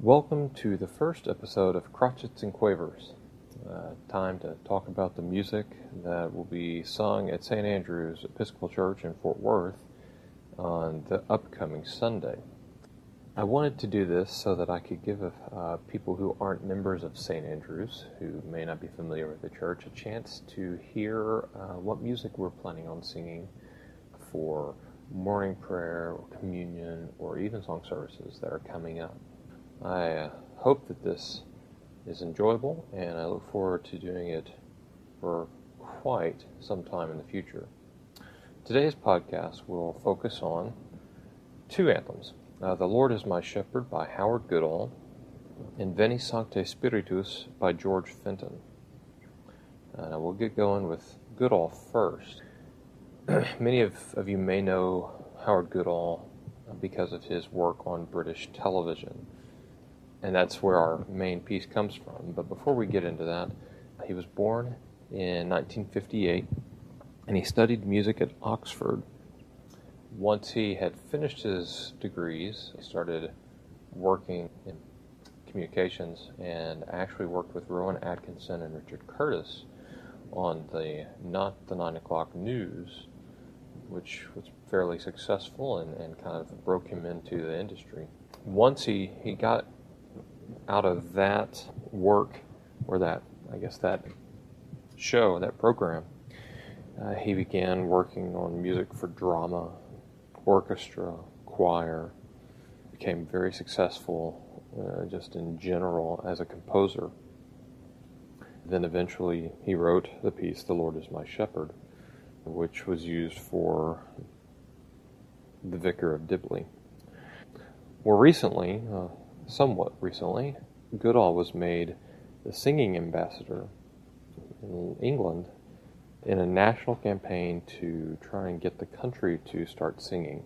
Welcome to the first episode of Crotchets and Quavers. Uh, time to talk about the music that will be sung at St. Andrew's Episcopal Church in Fort Worth on the upcoming Sunday. I wanted to do this so that I could give uh, people who aren't members of St. Andrews, who may not be familiar with the church, a chance to hear uh, what music we're planning on singing for morning prayer or communion or even song services that are coming up. I uh, hope that this is enjoyable and I look forward to doing it for quite some time in the future. Today's podcast will focus on two anthems uh, The Lord is My Shepherd by Howard Goodall and Veni Sancte Spiritus by George Fenton. Uh, we'll get going with Goodall first. Many of, of you may know Howard Goodall because of his work on British television, and that's where our main piece comes from. But before we get into that, he was born in 1958 and he studied music at Oxford. Once he had finished his degrees, he started working in communications and actually worked with Rowan Atkinson and Richard Curtis on the Not the Nine O'Clock News, which was fairly successful and, and kind of broke him into the industry. Once he, he got out of that work, or that, I guess, that show, that program, uh, he began working on music for drama, orchestra, choir, became very successful uh, just in general as a composer. Then eventually he wrote the piece, The Lord is My Shepherd, which was used for the Vicar of Dibley. More recently, uh, somewhat recently, Goodall was made the singing ambassador in England in a national campaign to try and get the country to start singing.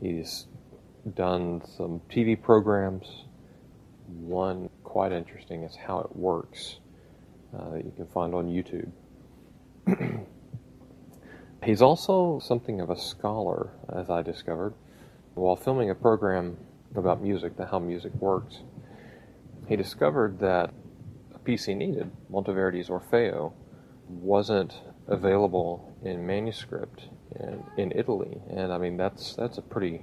He's done some TV programs. One quite interesting is how it works uh, that you can find on YouTube. He's also something of a scholar, as I discovered, while filming a program about music, the how music works. He discovered that a piece he needed, Monteverdi's Orfeo, wasn't available in manuscript in, in Italy, and I mean that's that's a pretty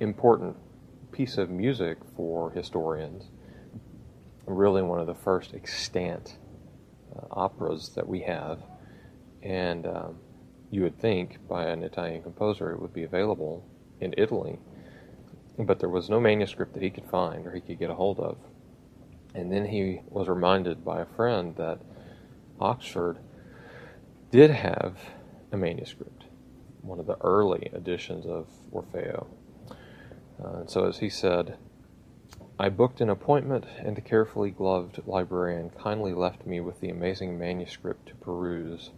important piece of music for historians. Really, one of the first extant uh, operas that we have, and um, you would think by an Italian composer it would be available in Italy, but there was no manuscript that he could find or he could get a hold of. And then he was reminded by a friend that Oxford did have a manuscript, one of the early editions of Orfeo. Uh, and so, as he said, I booked an appointment, and the carefully gloved librarian kindly left me with the amazing manuscript to peruse.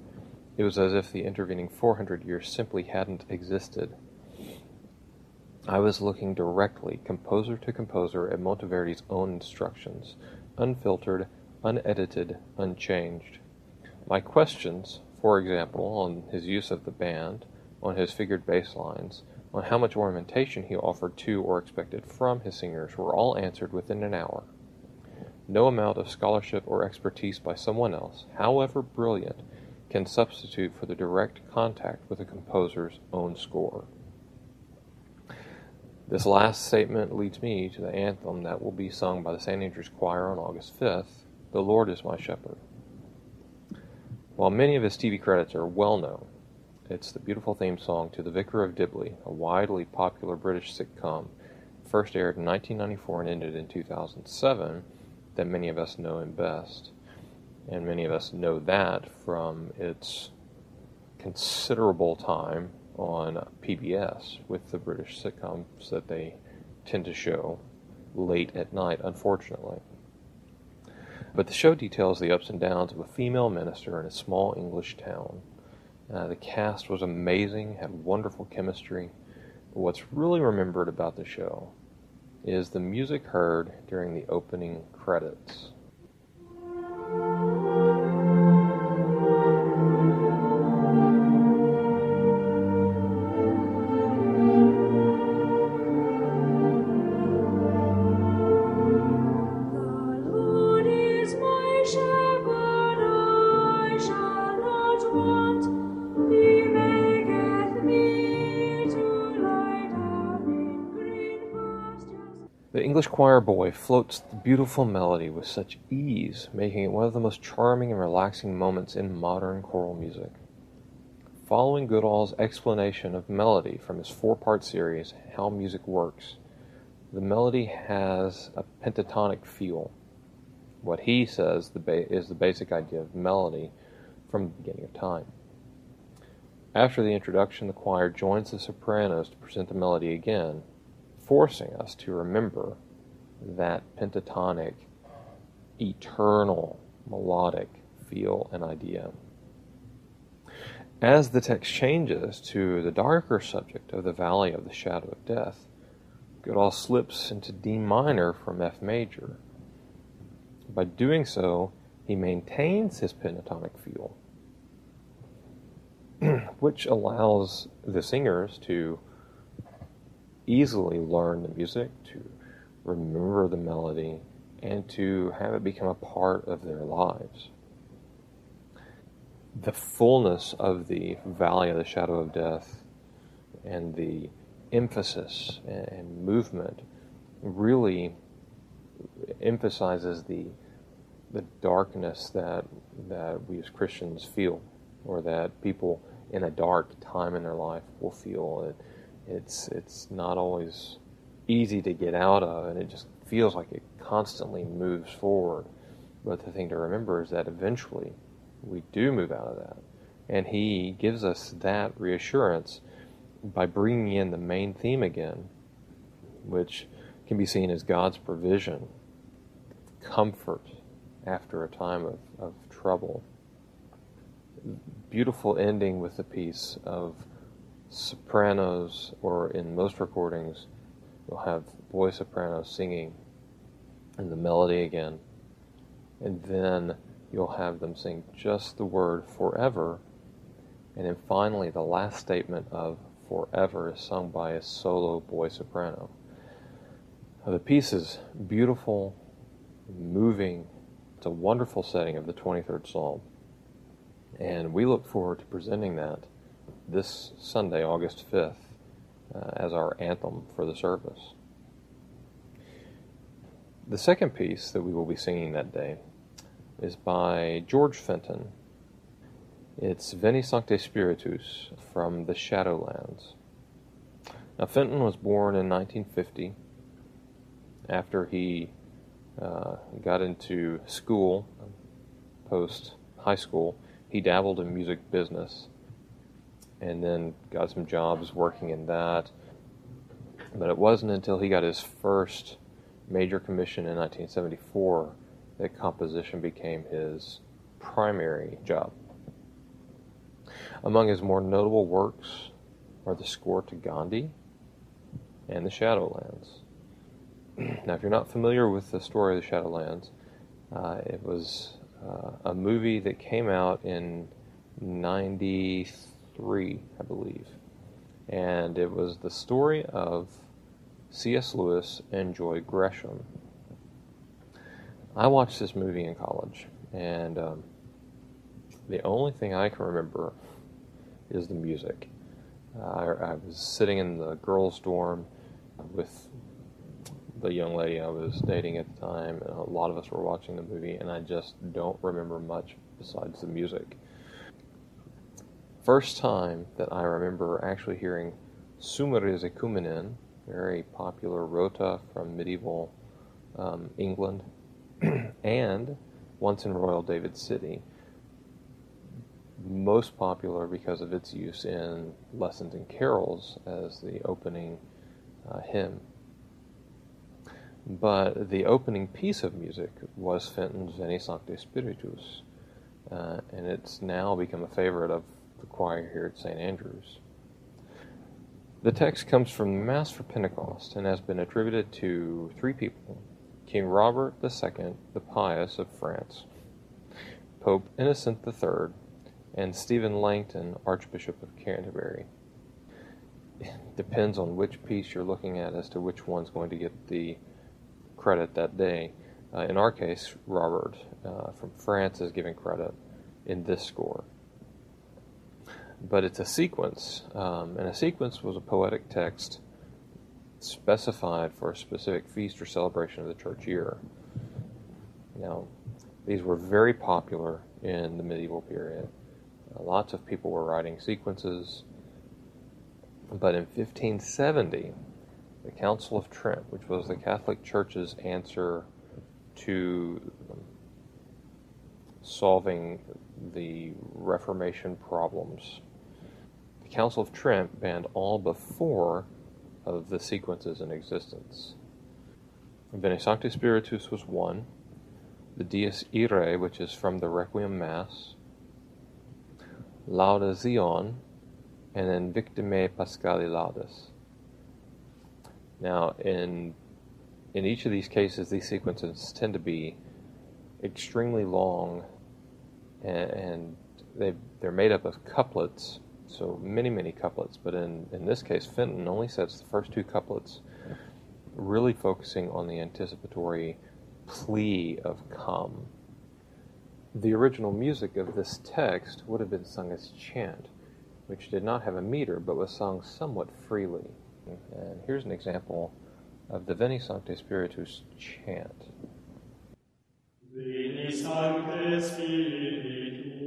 It was as if the intervening 400 years simply hadn't existed. I was looking directly, composer to composer, at Monteverdi's own instructions, unfiltered, unedited, unchanged. My questions, for example, on his use of the band, on his figured bass lines, on how much ornamentation he offered to or expected from his singers, were all answered within an hour. No amount of scholarship or expertise by someone else, however brilliant, can substitute for the direct contact with a composer's own score. This last statement leads me to the anthem that will be sung by the St. Andrew's Choir on August 5th The Lord is My Shepherd. While many of his TV credits are well known, it's the beautiful theme song to The Vicar of Dibley, a widely popular British sitcom, first aired in 1994 and ended in 2007, that many of us know him best. And many of us know that from its considerable time on PBS with the British sitcoms that they tend to show late at night, unfortunately. But the show details the ups and downs of a female minister in a small English town. Uh, the cast was amazing, had wonderful chemistry. But what's really remembered about the show is the music heard during the opening credits. The English choir boy floats the beautiful melody with such ease, making it one of the most charming and relaxing moments in modern choral music. Following Goodall's explanation of melody from his four part series, How Music Works, the melody has a pentatonic feel. What he says is the basic idea of melody from the beginning of time. After the introduction, the choir joins the sopranos to present the melody again, forcing us to remember that pentatonic, eternal, melodic feel and idea. As the text changes to the darker subject of the valley of the shadow of death, Goodall slips into D minor from F major. By doing so, he maintains his pentatonic feel, which allows the singers to easily learn the music, to remember the melody, and to have it become a part of their lives the fullness of the valley of the shadow of death and the emphasis and movement really emphasizes the the darkness that that we as Christians feel, or that people in a dark time in their life will feel. It, it's it's not always easy to get out of, and it just feels like it constantly moves forward. But the thing to remember is that eventually we do move out of that. And he gives us that reassurance by bringing in the main theme again, which can be seen as God's provision, comfort after a time of, of trouble. Beautiful ending with the piece of sopranos, or in most recordings, you'll have boy sopranos singing and the melody again. And then you'll have them sing just the word forever. And then finally, the last statement of forever is sung by a solo boy soprano. The piece is beautiful, moving. It's a wonderful setting of the 23rd Psalm. And we look forward to presenting that this Sunday, August 5th, uh, as our anthem for the service. The second piece that we will be singing that day is by George Fenton. It's Veni Sancte Spiritus from the Shadowlands. Now, Fenton was born in 1950 after he uh, got into school, post high school. He dabbled in music business and then got some jobs working in that. But it wasn't until he got his first major commission in 1974 that composition became his primary job. Among his more notable works are the score to Gandhi and the Shadowlands. now, if you're not familiar with the story of the Shadowlands, uh, it was uh, a movie that came out in 93, I believe. And it was the story of C.S. Lewis and Joy Gresham. I watched this movie in college, and um, the only thing I can remember is the music. I, I, was sitting in the girls' dorm with the young lady I was dating at the time, and a lot of us were watching the movie, and I just don't remember much besides the music. First time that I remember actually hearing Sumer Is Icumen In, very popular rota from medieval um, England, and once in Royal David City, most popular because of its use in lessons and carols as the opening uh, hymn. But the opening piece of music was Fenton's Veni Sancte Spiritus, uh, and it's now become a favorite of the choir here at St. Andrews. The text comes from the Mass for Pentecost and has been attributed to three people King Robert II the Pious of France, Pope Innocent III, and Stephen Langton, Archbishop of Canterbury. It depends on which piece you're looking at as to which one's going to get the credit that day. Uh, in our case, Robert uh, from France is giving credit in this score. But it's a sequence, um, and a sequence was a poetic text specified for a specific feast or celebration of the church year. Now, these were very popular in the medieval period. Uh, lots of people were writing sequences. But in 1570, the Council of Trent, which was the Catholic Church's answer to solving the Reformation problems, the Council of Trent banned all but four of the sequences in existence. Veni Sancte Spiritus was one, the Dies Irae, which is from the Requiem Mass, Lauda Zion, and then Victimae Paschali Laudes. Now, in in each of these cases, these sequences tend to be extremely long, and, and they they're made up of couplets, so many many couplets. But in in this case, Fenton only sets the first two couplets, really focusing on the anticipatory plea of come. The original music of this text would have been sung as chant, which did not have a meter but was sung somewhat freely. And here's an example of the Veni Sancte Spiritus chant. Veni Sancte Spiritus,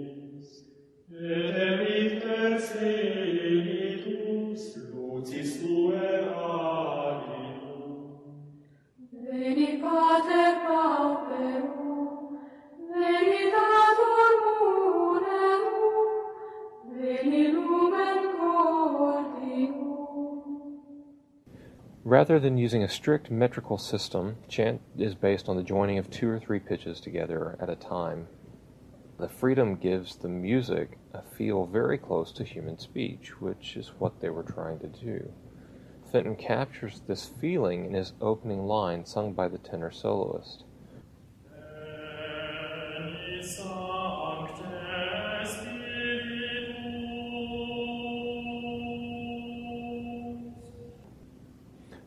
et Spiritus, lucis tuae radium. Veni Pater Pauperum, Veni Dator Munerum, Veni Lumen Cordium. Rather than using a strict metrical system, chant is based on the joining of two or three pitches together at a time. The freedom gives the music a feel very close to human speech, which is what they were trying to do. Fenton captures this feeling in his opening line sung by the tenor soloist.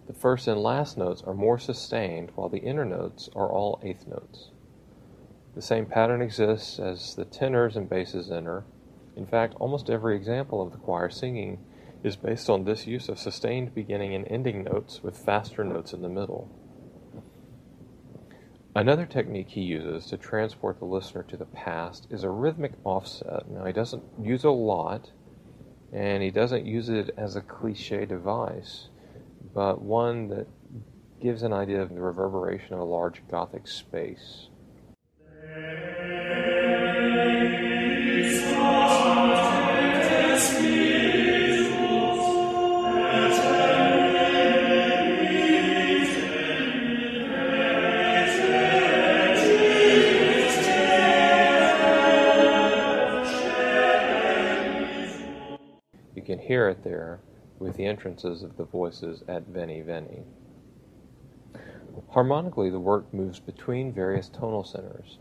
The first and last notes are more sustained, while the inner notes are all eighth notes. The same pattern exists as the tenors and basses enter. In fact, almost every example of the choir singing is based on this use of sustained beginning and ending notes with faster notes in the middle. Another technique he uses to transport the listener to the past is a rhythmic offset. Now, he doesn't use a lot, and he doesn't use it as a cliche device, but one that gives an idea of the reverberation of a large Gothic space. You can hear it there with the entrances of the voices at Veni Veni. Harmonically, the work moves between various tonal centers.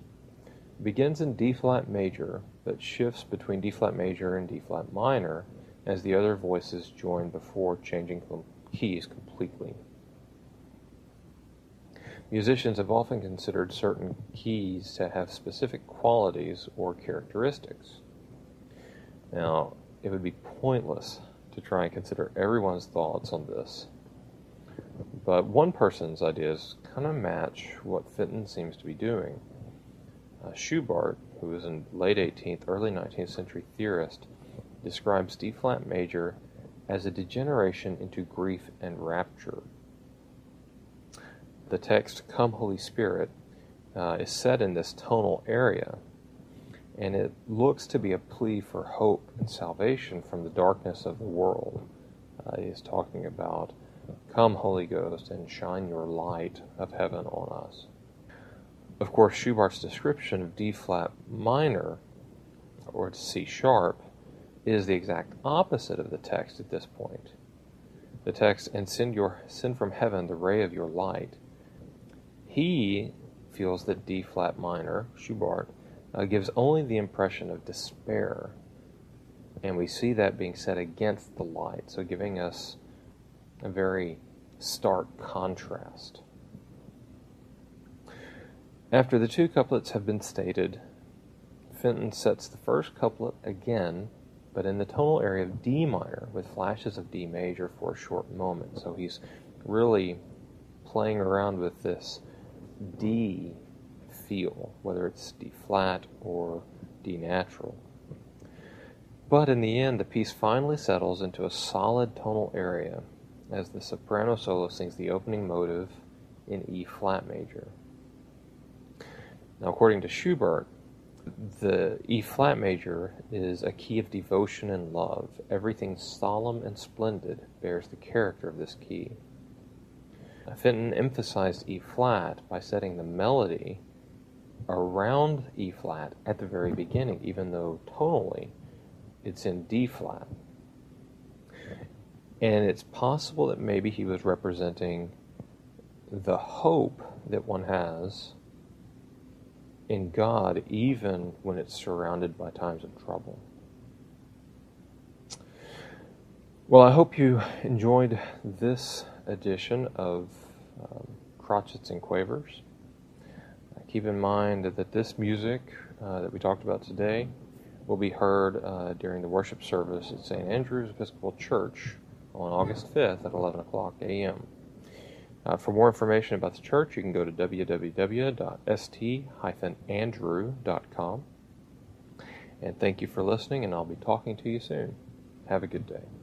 Begins in D flat major, but shifts between D flat major and D flat minor as the other voices join before changing keys completely. Musicians have often considered certain keys to have specific qualities or characteristics. Now, it would be pointless to try and consider everyone's thoughts on this. But one person's ideas kind of match what Fenton seems to be doing. Uh, Schubart, who was a late 18th, early 19th century theorist, describes D flat major as a degeneration into grief and rapture. The text, Come Holy Spirit, uh, is set in this tonal area, and it looks to be a plea for hope and salvation from the darkness of the world. Uh, he is talking about, Come, Holy Ghost, and shine your light of heaven on us. Of course, Schubart's description of D flat minor, or C sharp, is the exact opposite of the text at this point. The text, and send your send from heaven the ray of your light. He feels that D flat minor, Schubart, uh, gives only the impression of despair. And we see that being set against the light, so giving us a very stark contrast. After the two couplets have been stated, Fenton sets the first couplet again, but in the tonal area of D minor with flashes of D major for a short moment. So he's really playing around with this D feel, whether it's D flat or D natural. But in the end, the piece finally settles into a solid tonal area as the soprano solo sings the opening motive in E flat major. Now, according to Schubart, the E flat major is a key of devotion and love. Everything solemn and splendid bears the character of this key. Fenton emphasized E flat by setting the melody around E flat at the very beginning, even though tonally it's in D flat. And it's possible that maybe he was representing the hope that one has in God, even when it's surrounded by times of trouble. Well, I hope you enjoyed this edition of um, Crotchets and Quavers. Uh, keep in mind that this music uh, that we talked about today will be heard uh, during the worship service at St. Andrew's Episcopal Church on August 5th at 11 o'clock a.m. Uh, for more information about the church, you can go to www.st-andrew.com. And thank you for listening, and I'll be talking to you soon. Have a good day.